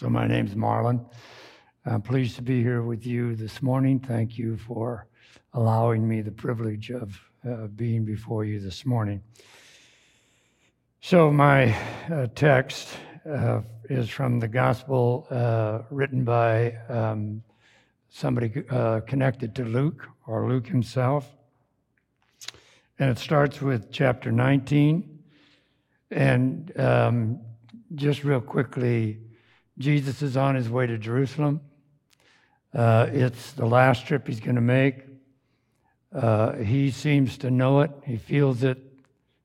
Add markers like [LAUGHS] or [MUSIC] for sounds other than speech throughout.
So, my name's Marlin. I'm pleased to be here with you this morning. Thank you for allowing me the privilege of uh, being before you this morning. So, my uh, text uh, is from the gospel uh, written by um, somebody uh, connected to Luke or Luke himself. And it starts with chapter 19. And um, just real quickly, Jesus is on his way to Jerusalem. Uh, it's the last trip he's going to make. Uh, he seems to know it. He feels that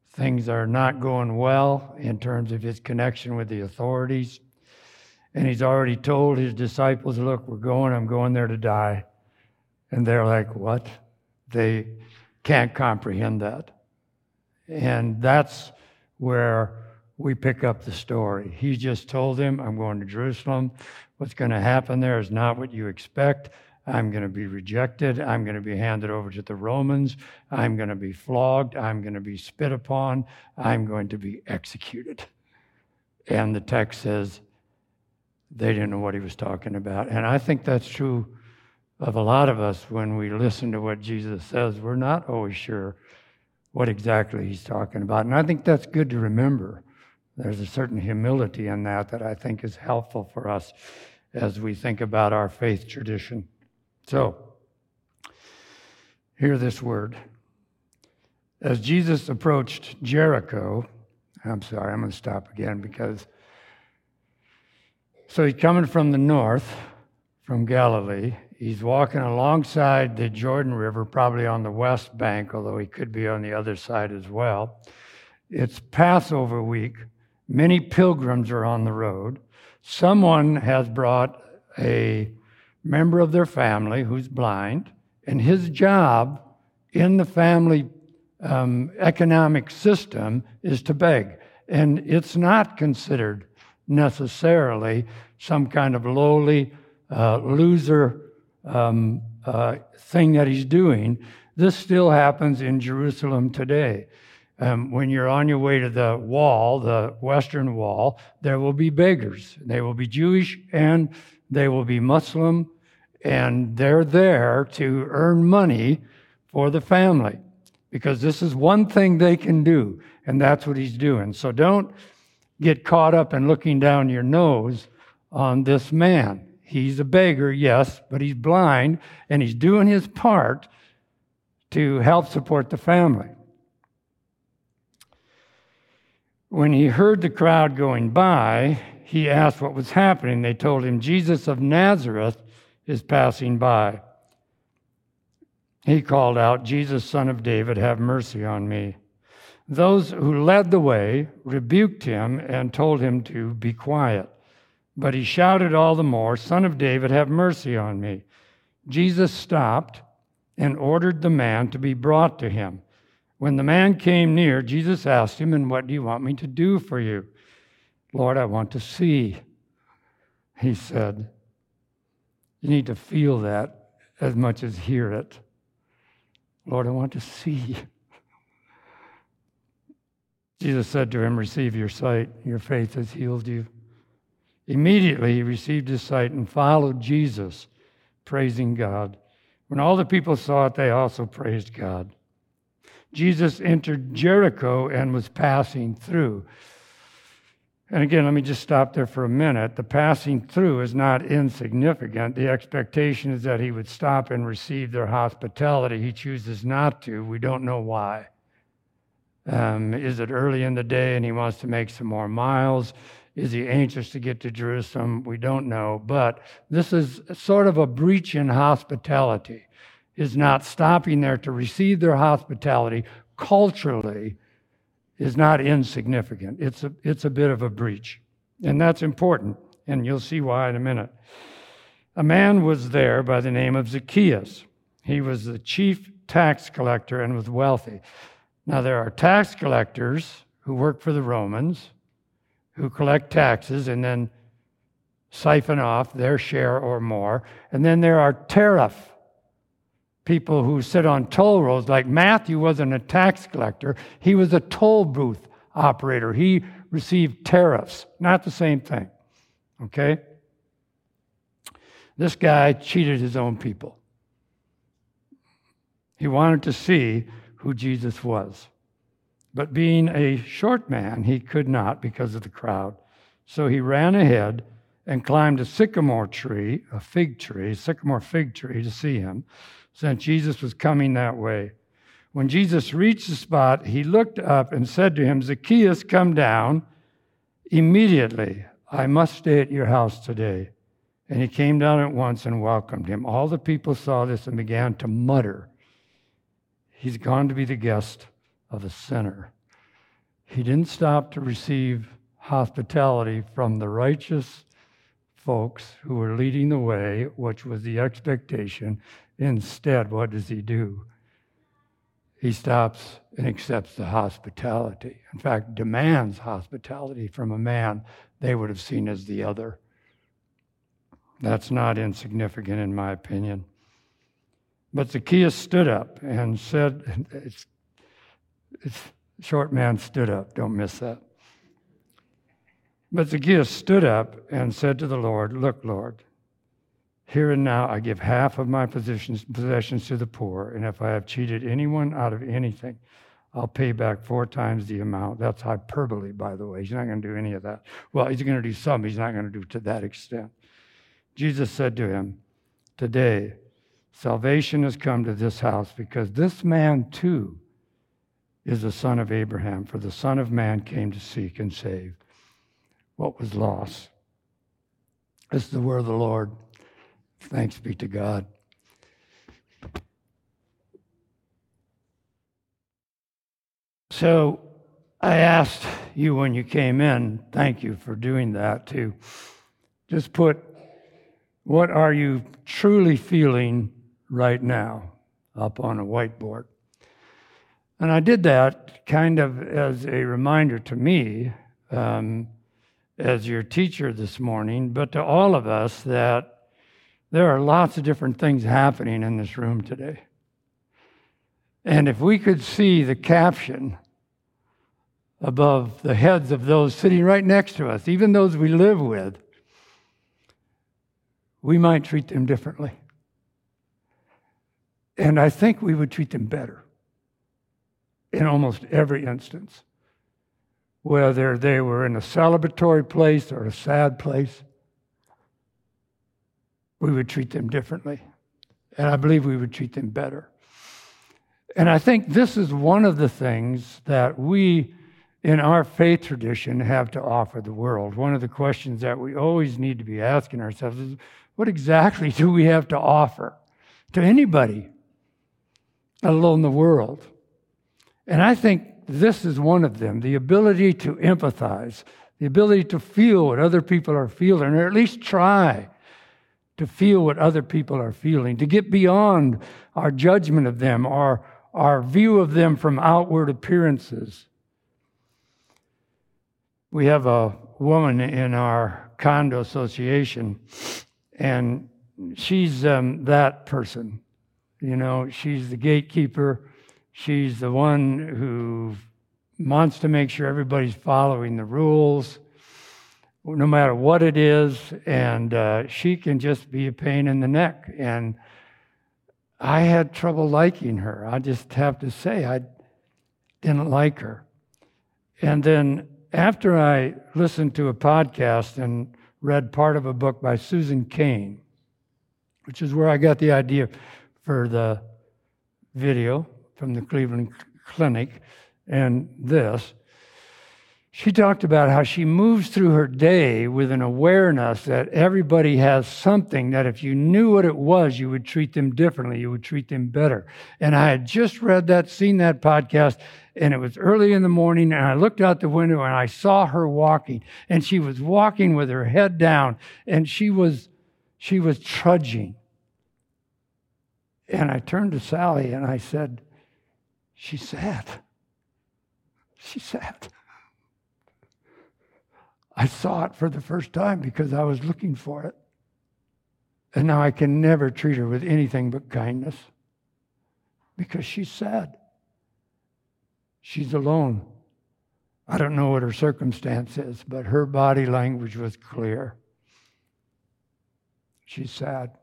things are not going well in terms of his connection with the authorities. And he's already told his disciples, Look, we're going, I'm going there to die. And they're like, What? They can't comprehend that. And that's where we pick up the story. He just told him, I'm going to Jerusalem. What's going to happen there is not what you expect. I'm going to be rejected. I'm going to be handed over to the Romans. I'm going to be flogged. I'm going to be spit upon. I'm going to be executed. And the text says they didn't know what he was talking about. And I think that's true of a lot of us when we listen to what Jesus says. We're not always sure what exactly he's talking about. And I think that's good to remember. There's a certain humility in that that I think is helpful for us as we think about our faith tradition. So, hear this word. As Jesus approached Jericho, I'm sorry, I'm going to stop again because. So he's coming from the north, from Galilee. He's walking alongside the Jordan River, probably on the west bank, although he could be on the other side as well. It's Passover week. Many pilgrims are on the road. Someone has brought a member of their family who's blind, and his job in the family um, economic system is to beg. And it's not considered necessarily some kind of lowly uh, loser um, uh, thing that he's doing. This still happens in Jerusalem today. Um, when you're on your way to the wall, the Western Wall, there will be beggars. They will be Jewish and they will be Muslim, and they're there to earn money for the family because this is one thing they can do, and that's what he's doing. So don't get caught up in looking down your nose on this man. He's a beggar, yes, but he's blind, and he's doing his part to help support the family. When he heard the crowd going by, he asked what was happening. They told him, Jesus of Nazareth is passing by. He called out, Jesus, son of David, have mercy on me. Those who led the way rebuked him and told him to be quiet. But he shouted all the more, Son of David, have mercy on me. Jesus stopped and ordered the man to be brought to him. When the man came near, Jesus asked him, And what do you want me to do for you? Lord, I want to see. He said, You need to feel that as much as hear it. Lord, I want to see. Jesus said to him, Receive your sight. Your faith has healed you. Immediately he received his sight and followed Jesus, praising God. When all the people saw it, they also praised God. Jesus entered Jericho and was passing through. And again, let me just stop there for a minute. The passing through is not insignificant. The expectation is that he would stop and receive their hospitality. He chooses not to. We don't know why. Um, is it early in the day and he wants to make some more miles? Is he anxious to get to Jerusalem? We don't know. But this is sort of a breach in hospitality is not stopping there to receive their hospitality culturally is not insignificant. It's a, it's a bit of a breach. And that's important. And you'll see why in a minute. A man was there by the name of Zacchaeus. He was the chief tax collector and was wealthy. Now, there are tax collectors who work for the Romans who collect taxes and then siphon off their share or more. And then there are tariff people who sit on toll roads. Like Matthew wasn't a tax collector, he was a toll booth operator. He received tariffs, not the same thing. Okay? This guy cheated his own people. He wanted to see who Jesus was. But being a short man, he could not because of the crowd. So he ran ahead and climbed a sycamore tree, a fig tree, sycamore fig tree to see him, since Jesus was coming that way. When Jesus reached the spot, he looked up and said to him, Zacchaeus, come down immediately. I must stay at your house today. And he came down at once and welcomed him. All the people saw this and began to mutter, He's gone to be the guest of a sinner. He didn't stop to receive hospitality from the righteous folks who were leading the way, which was the expectation. Instead, what does he do? He stops and accepts the hospitality. In fact, demands hospitality from a man they would have seen as the other. That's not insignificant, in my opinion. But Zacchaeus stood up and said, it's, it's, short man stood up, don't miss that. But Zacchaeus stood up and said to the Lord, Look, Lord, here and now I give half of my possessions, to the poor, and if I have cheated anyone out of anything, I'll pay back four times the amount. That's hyperbole, by the way. He's not going to do any of that. Well, he's going to do some, he's not going to do to that extent. Jesus said to him, Today, Salvation has come to this house because this man too is the son of Abraham, for the Son of Man came to seek and save what was lost. This is the word of the Lord. Thanks be to God. So I asked you when you came in, thank you for doing that, to just put what are you truly feeling right now up on a whiteboard. And I did that kind of as a reminder to me, um, as your teacher this morning, but to all of us that there are lots of different things happening in this room today. And if we could see the caption above the heads of those sitting right next to us, even those we live with, we might treat them differently. And I think we would treat them better in almost every instance, whether they were in a celebratory place or a sad place. We would treat them differently. And I believe we would treat them better. And I think this is one of the things that we in our faith tradition have to offer the world. One of the questions that we always need to be asking ourselves is what exactly do we have to offer to anybody? let alone the world. And I think this is one of them the ability to empathize, the ability to feel what other people are feeling, or at least try to feel what other people are feeling, to get beyond our judgment of them, our, our view of them from outward appearances. We have a woman in our condo association, and she's um, that person. You know, she's the gatekeeper. She's the one who wants to make sure everybody's following the rules, no matter what it is. And uh, she can just be a pain in the neck. And I had trouble liking her. I just have to say, I didn't like her. And then after I listened to a podcast and read part of a book by Susan Cain, which is where I got the idea for the video from the Cleveland Clinic and this. She talked about how she moves through her day with an awareness that everybody has something that if you knew what it was, you would treat them differently, you would treat them better. And I had just read that, seen that podcast, and it was early in the morning, and I looked out the window and I saw her walking, and she was walking with her head down, and she was she was trudging. And I turned to Sally and I said, She's sad. She's sad. I saw it for the first time because I was looking for it. And now I can never treat her with anything but kindness because she's sad. She's alone. I don't know what her circumstance is, but her body language was clear. She's sad.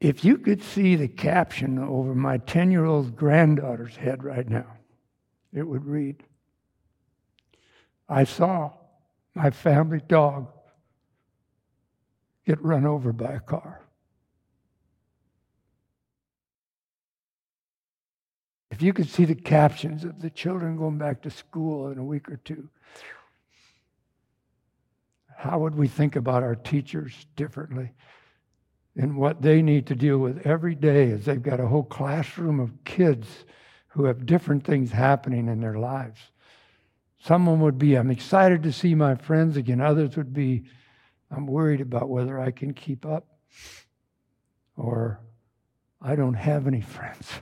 If you could see the caption over my 10 year old granddaughter's head right now, it would read I saw my family dog get run over by a car. If you could see the captions of the children going back to school in a week or two, how would we think about our teachers differently and what they need to deal with every day as they've got a whole classroom of kids who have different things happening in their lives? Someone would be, I'm excited to see my friends again. Others would be, I'm worried about whether I can keep up. Or, I don't have any [LAUGHS] friends.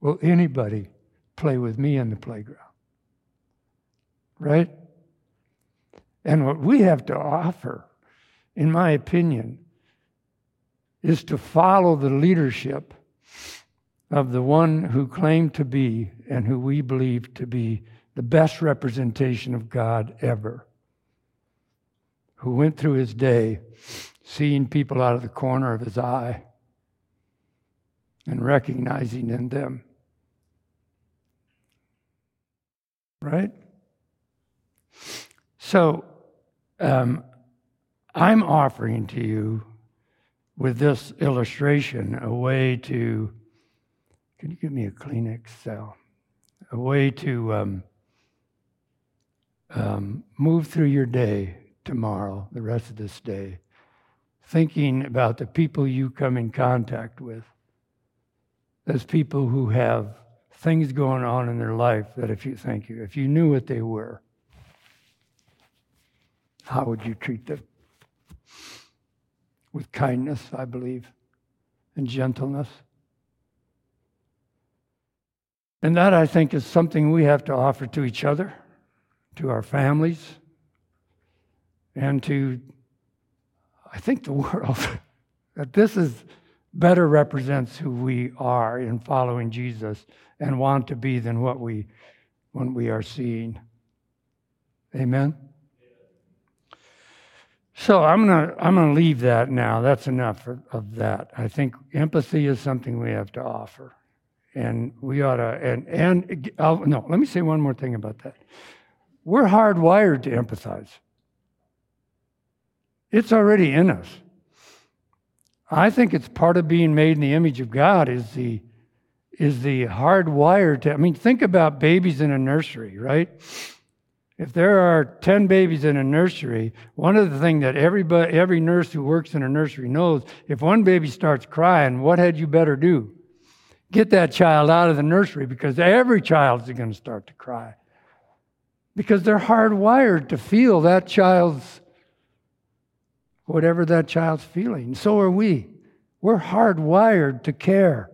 Will anybody play with me in the playground? Right? And what we have to offer, in my opinion, is to follow the leadership of the one who claimed to be and who we believe to be the best representation of God ever, who went through his day seeing people out of the corner of his eye and recognizing in them. Right? So, um, I'm offering to you with this illustration a way to. Can you give me a Kleenex cell? A way to um, um, move through your day tomorrow, the rest of this day, thinking about the people you come in contact with Those people who have things going on in their life that if you thank you, if you knew what they were, how would you treat them? With kindness, I believe, and gentleness. And that, I think, is something we have to offer to each other to our families, and to, I think, the [LAUGHS] world. that this is better represents who we are in following Jesus and want to be than what we when we are seeing. Amen. So I'm gonna I'm gonna leave that now. That's enough of that. I think empathy is something we have to offer, and we ought to. And and I'll, no, let me say one more thing about that. We're hardwired to empathize. It's already in us. I think it's part of being made in the image of God is the is the hardwired to I mean think about babies in a nursery, right? If there are 10 babies in a nursery, one of the things that everybody every nurse who works in a nursery knows, if one baby starts crying, what had you better do? Get that child out of the nursery because every child is going to start to cry because they're hardwired to feel that child's, whatever that child's feeling. So are we. We're hardwired to care,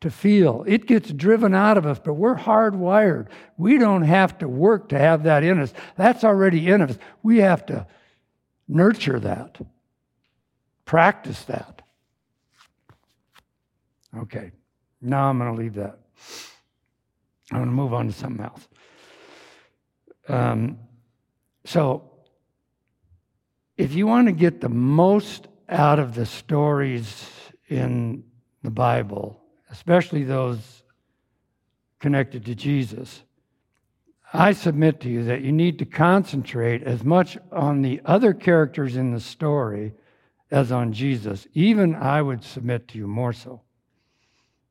to feel. It gets driven out of us, but we're hardwired. We don't have to work to have that in us. That's already in us. We have to nurture that, practice that. Okay, now I'm going to leave that. I'm going to move on to something else. Um, so, if you want to get the most out of the stories in the Bible, especially those connected to Jesus, I submit to you that you need to concentrate as much on the other characters in the story as on Jesus. Even I would submit to you more so.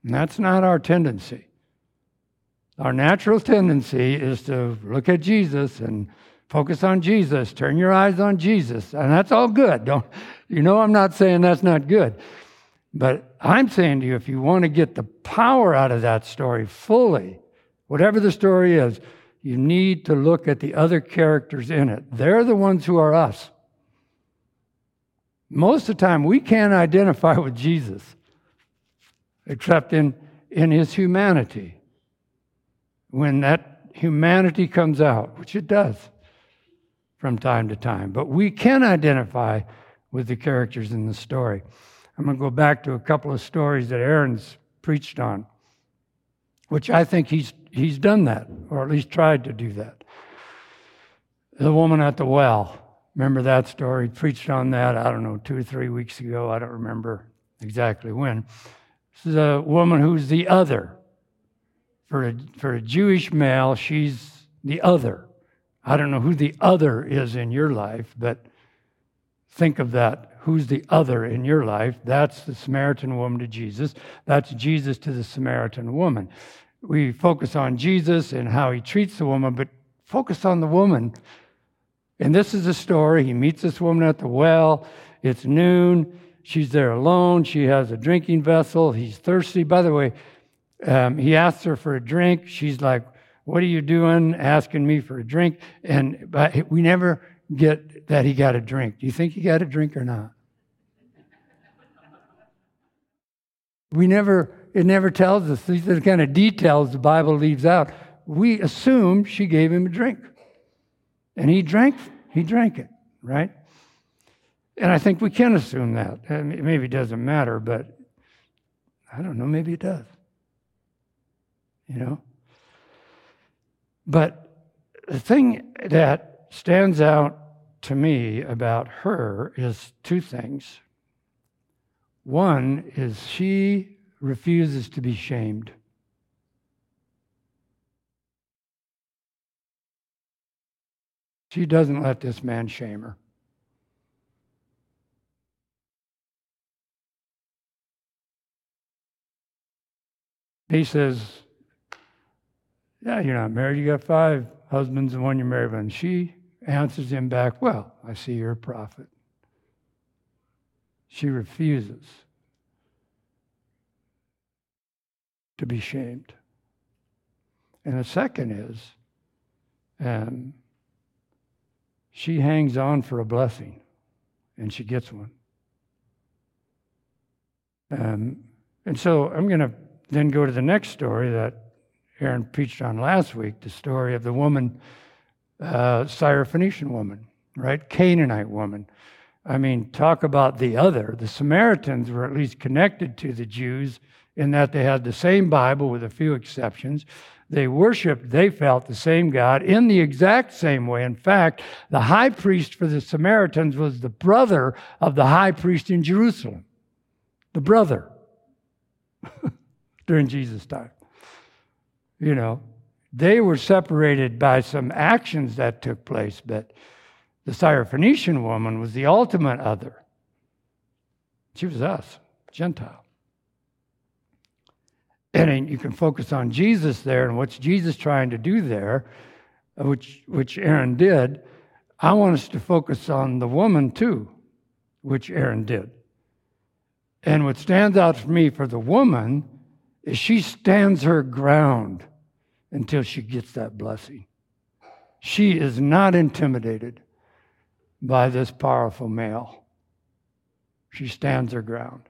And that's not our tendency. Our natural tendency is to look at Jesus and focus on Jesus, turn your eyes on Jesus, and that's all good. Don't you know I'm not saying that's not good. But I'm saying to you if you want to get the power out of that story fully, whatever the story is, you need to look at the other characters in it. They're the ones who are us. Most of the time, we can't identify with Jesus except in, in his humanity when that humanity comes out, which it does from time to time. But we can identify with the characters in the story. I'm going to go back to a couple of stories that Aaron's preached on, which I think he's, he's done that, or at least tried to do that. The woman at the well. Remember that story? Preached on that, I don't know, two or three weeks ago. I don't remember exactly when. This is a woman who's the other. For a, for a Jewish male, she's the other. I don't know who the other is in your life, but think of that. Who's the other in your life? That's the Samaritan woman to Jesus. That's Jesus to the Samaritan woman. We focus on Jesus and how he treats the woman, but focus on the woman. And this is the story. He meets this woman at the well. It's noon. She's there alone. She has a drinking vessel. He's thirsty. By the way, um, he asks her for a drink. She's like, What are you doing asking me for a drink? And but we never get that he got a drink. Do you think he got a drink or not? We never, it never tells us. These are the kind of details the Bible leaves out. We assume she gave him a drink. And he drank, he drank it, right? And I think we can assume that. Maybe it doesn't matter, but I don't know, maybe it does. You know? But the thing that stands out to me about her is two things. One is she refuses to be shamed. She doesn't let this man shame her. He says, Yeah, you're not married. You got five husbands and one you're married with. And she answers him back, Well, I see you're a prophet. She refuses to be shamed. And the second is, um, she hangs on for a blessing and she gets one. Um, and so I'm going to then go to the next story that Aaron preached on last week the story of the woman, uh, Syrophoenician woman, right? Canaanite woman. I mean, talk about the other. The Samaritans were at least connected to the Jews in that they had the same Bible with a few exceptions. They worshiped, they felt the same God in the exact same way. In fact, the high priest for the Samaritans was the brother of the high priest in Jerusalem. The brother. [LAUGHS] during Jesus' time. You know, they were separated by some actions that took place, but the Syrophoenician woman was the ultimate other. She was us, Gentile. And you can focus on Jesus there and what's Jesus trying to do there, which, which Aaron did. I want us to focus on the woman too, which Aaron did. And what stands out for me for the woman is she stands her ground until she gets that blessing. She is not intimidated by this powerful male. She stands her ground.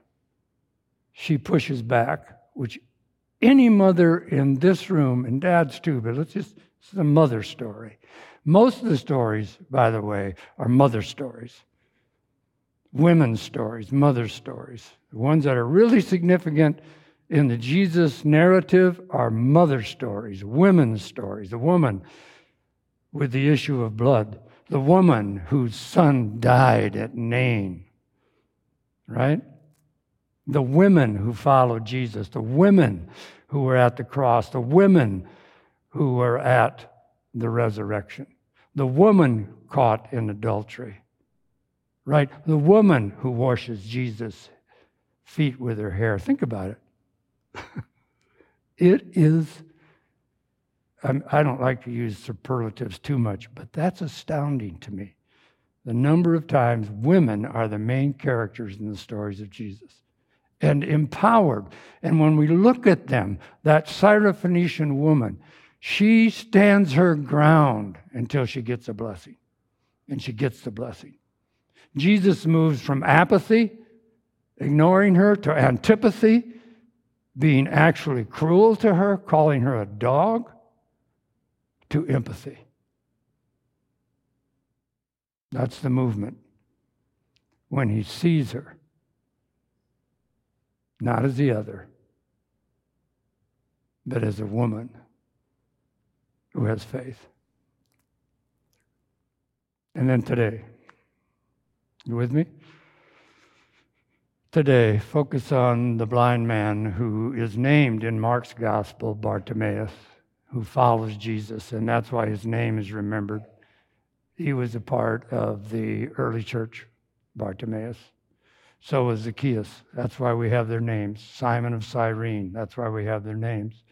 She pushes back, which any mother in this room, and dads too, but let's just, it's a mother story. Most of the stories, by the way, are mother stories. Women's stories, mother stories. The ones that are really significant in the Jesus narrative are mother stories, women's stories. The woman with the issue of blood, the woman whose son died at Nain, right? The women who followed Jesus, the women who were at the cross, the women who were at the resurrection, the woman caught in adultery, right? The woman who washes Jesus' feet with her hair. Think about it. It is, I don't like to use superlatives too much, but that's astounding to me. The number of times women are the main characters in the stories of Jesus and empowered. And when we look at them, that Syrophoenician woman, she stands her ground until she gets a blessing. And she gets the blessing. Jesus moves from apathy, ignoring her, to antipathy, being actually cruel to her, calling her a dog, to empathy. That's the movement. When he sees her, not as the other, but as a woman who has faith. And then today. You with me? Today, focus on the blind man who is named in Mark's gospel Bartimaeus, who follows Jesus, and that's why his name is remembered. He was a part of the early church, Bartimaeus. So was Zacchaeus. That's why we have their names. Simon of Cyrene. That's why we have their names.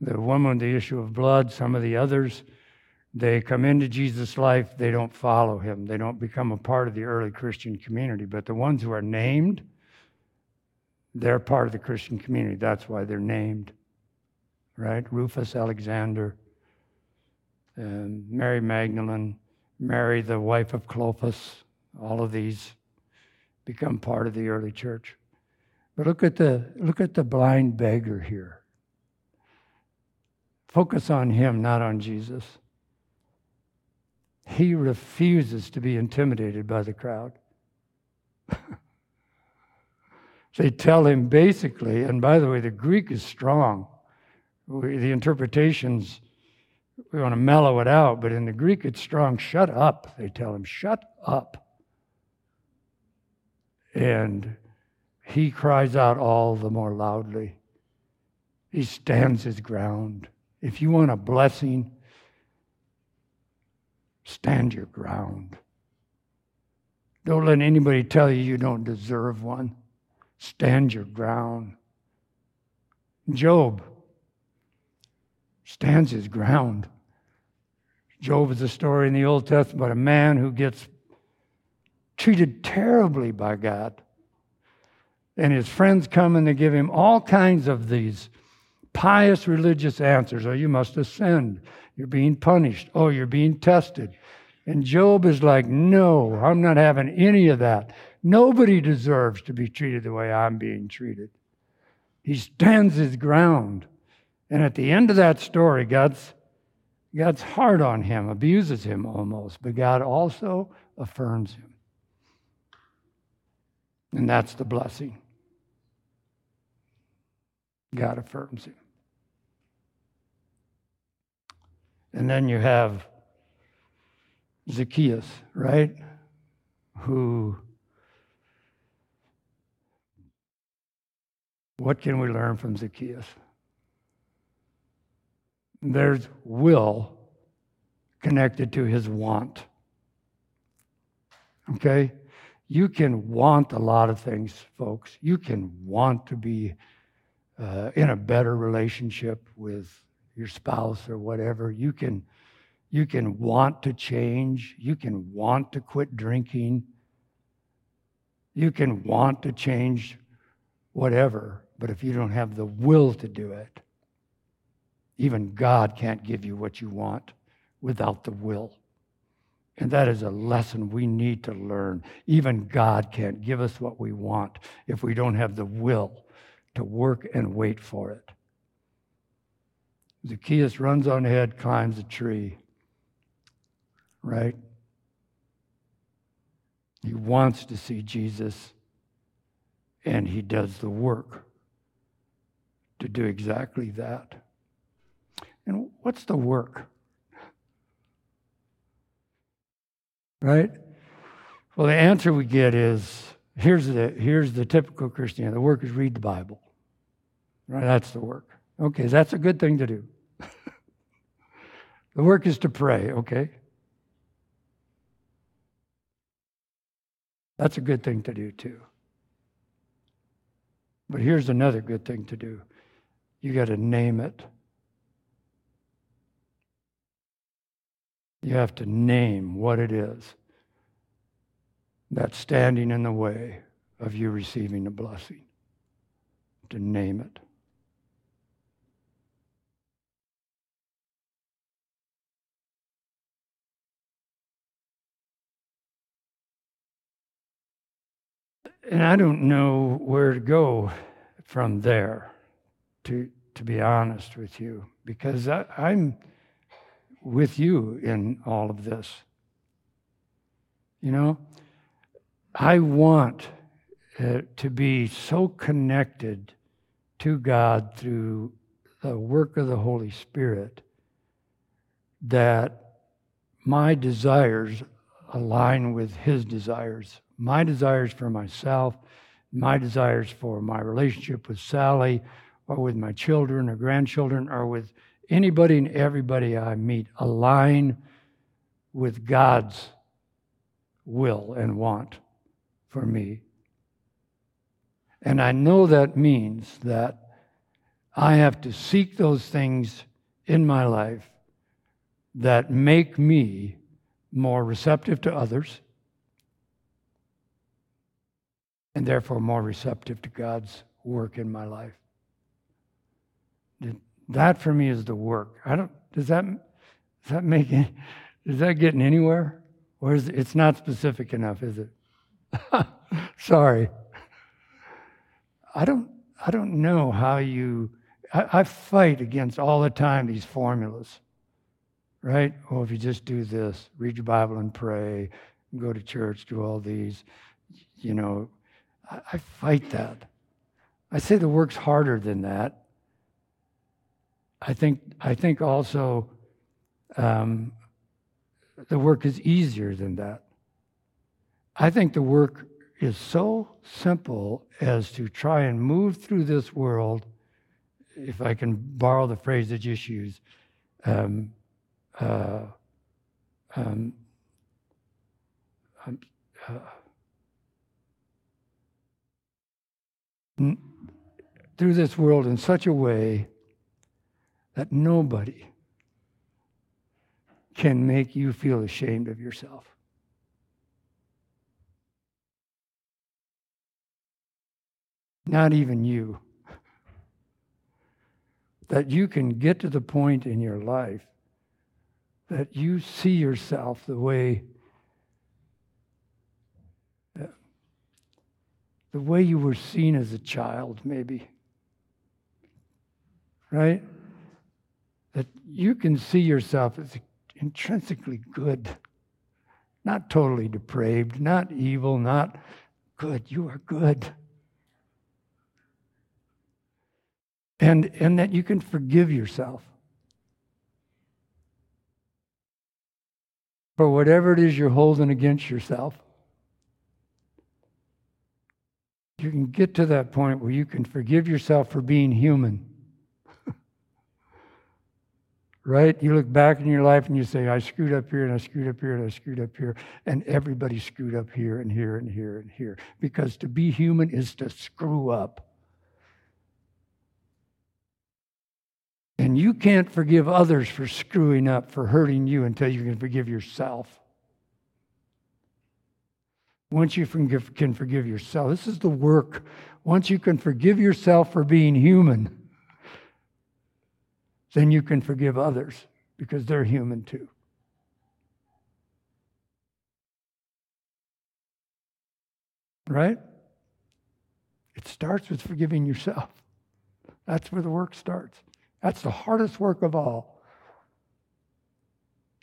The woman with the issue of blood, some of the others, they come into Jesus' life, they don't follow him. They don't become a part of the early Christian community. But the ones who are named, they're part of the Christian community. That's why they're named. Right? Rufus Alexander, and Mary Magdalene, Mary, the wife of Clopas, all of these become part of the early church. But look at the look at the blind beggar here. Focus on him, not on Jesus. He refuses to be intimidated by the crowd. [LAUGHS] they tell him basically, and by the way, the Greek is strong. The interpretations, we want to mellow it out, but in the Greek it's strong. Shut up, they tell him. Shut up. And he cries out all the more loudly. He stands his ground. If you want a blessing, stand your ground. Don't let anybody tell you you don't deserve one. Stand your ground. Job stands his ground. Job is a story in the Old Testament about a man who gets treated terribly by God. And his friends come and they give him all kinds of these pious religious answers. Oh, you must ascend. You're being punished. Oh, you're being tested. And Job is like, No, I'm not having any of that. Nobody deserves to be treated the way I'm being treated. He stands his ground. And at the end of that story, God's, God's hard on him, abuses him almost, but God also affirms him. And that's the blessing. God affirms him. And then you have Zacchaeus, right? Who, what can we learn from Zacchaeus? There's will connected to his want. Okay? You can want a lot of things, folks. You can want to be uh, in a better relationship with your spouse or whatever. You can, you can want to change. You can want to quit drinking. You can want to change whatever. But if you don't have the will to do it, even God can't give you what you want without the will. And that is a lesson we need to learn. Even God can't give us what we want if we don't have the will to work and wait for it. Zacchaeus runs on ahead, climbs a tree, right? He wants to see Jesus, and he does the work to do exactly that. And what's the work? Right? Well, the answer we get is here's the, here's the typical Christian. The work is read the Bible. Right? That's the work. Okay, that's a good thing to do. [LAUGHS] the work is to pray, okay? That's a good thing to do too. But here's another good thing to do you got to name it. You have to name what it is that's standing in the way of you receiving a blessing. To name it. And I don't know where to go from there, to, to be honest with you, because I, I'm with you in all of this. You know, I want uh, to be so connected to God through the work of the Holy Spirit that my desires align with His desires. My desires for myself, my desires for my relationship with Sally, or with my children or grandchildren, or with anybody and everybody I meet align with God's will and want for me. And I know that means that I have to seek those things in my life that make me more receptive to others and therefore more receptive to God's work in my life. That for me is the work. I don't. Does that does that make any, is that getting anywhere, or is it, it's not specific enough? Is it? [LAUGHS] Sorry. I don't. I don't know how you. I, I fight against all the time these formulas, right? Oh, if you just do this, read your Bible and pray, go to church, do all these, you know, I, I fight that. I say the work's harder than that. I think, I think also um, the work is easier than that. I think the work is so simple as to try and move through this world, if I can borrow the phrase that you use, um, uh, um, um uh, through this world in such a way that nobody can make you feel ashamed of yourself. Not even you. [LAUGHS] That you can get to the point in your life that you see yourself the way the way you were seen as a child maybe right that you can see yourself as intrinsically good, not totally depraved, not evil, not good. You are good. And, and that you can forgive yourself for whatever it is you're holding against yourself. You can get to that point where you can forgive yourself for being human [LAUGHS] right? You look back in your life and you say, I screwed up here and I screwed up here and I screwed up here. And everybody screwed up here and here and here and here. Because to be human is to screw up. And you can't forgive others for screwing up, for hurting you, until you can forgive yourself. Once you can forgive yourself, this is the work. Once you can forgive yourself for being human, then you can forgive others because they're human too. Right? It starts with forgiving yourself. That's where the work starts. That's the hardest work of all.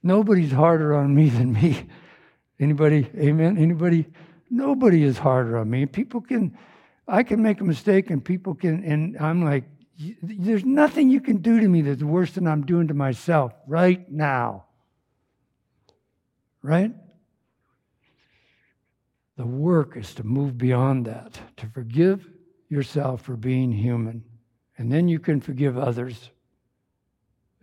Nobody's harder on me than me. Anybody? Amen? Anybody? Nobody is harder on me. People can, I can make a mistake and people can, and I'm like, there's nothing you can do to me that's worse than I'm doing to myself right now. Right? The work is to move beyond that, to forgive yourself for being human. And then you can forgive others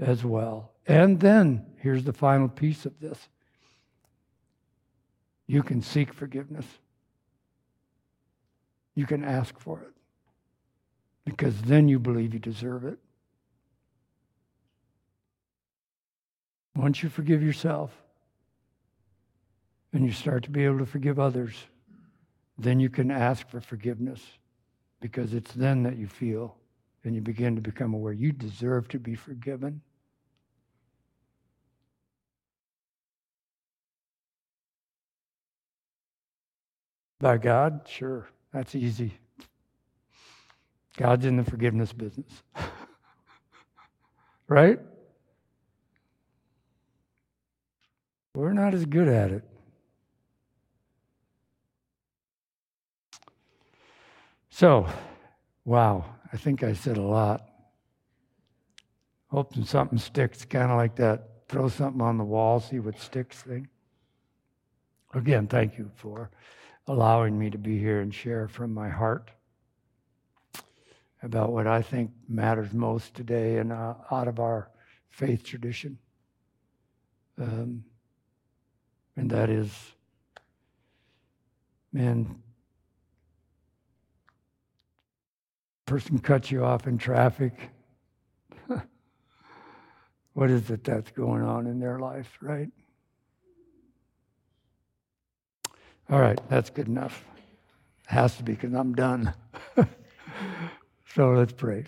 as well. And then, here's the final piece of this you can seek forgiveness, you can ask for it because then you believe you deserve it. Once you forgive yourself and you start to be able to forgive others, then you can ask for forgiveness because it's then that you feel and you begin to become aware you deserve to be forgiven. By God? Sure, that's easy. God's in the forgiveness business. [LAUGHS] right? We're not as good at it. So, wow, I think I said a lot. Hoping something sticks, kind of like that throw something on the wall, see what sticks thing. again, thank you for allowing me to be here and share from my heart about what I think matters most today and uh, out of our faith tradition. Um, and that is, man, person cuts you off in traffic. [LAUGHS] what is it that's going on in their life, right? All right, that's good enough. It Has to be because I'm done. [LAUGHS] so let's pray.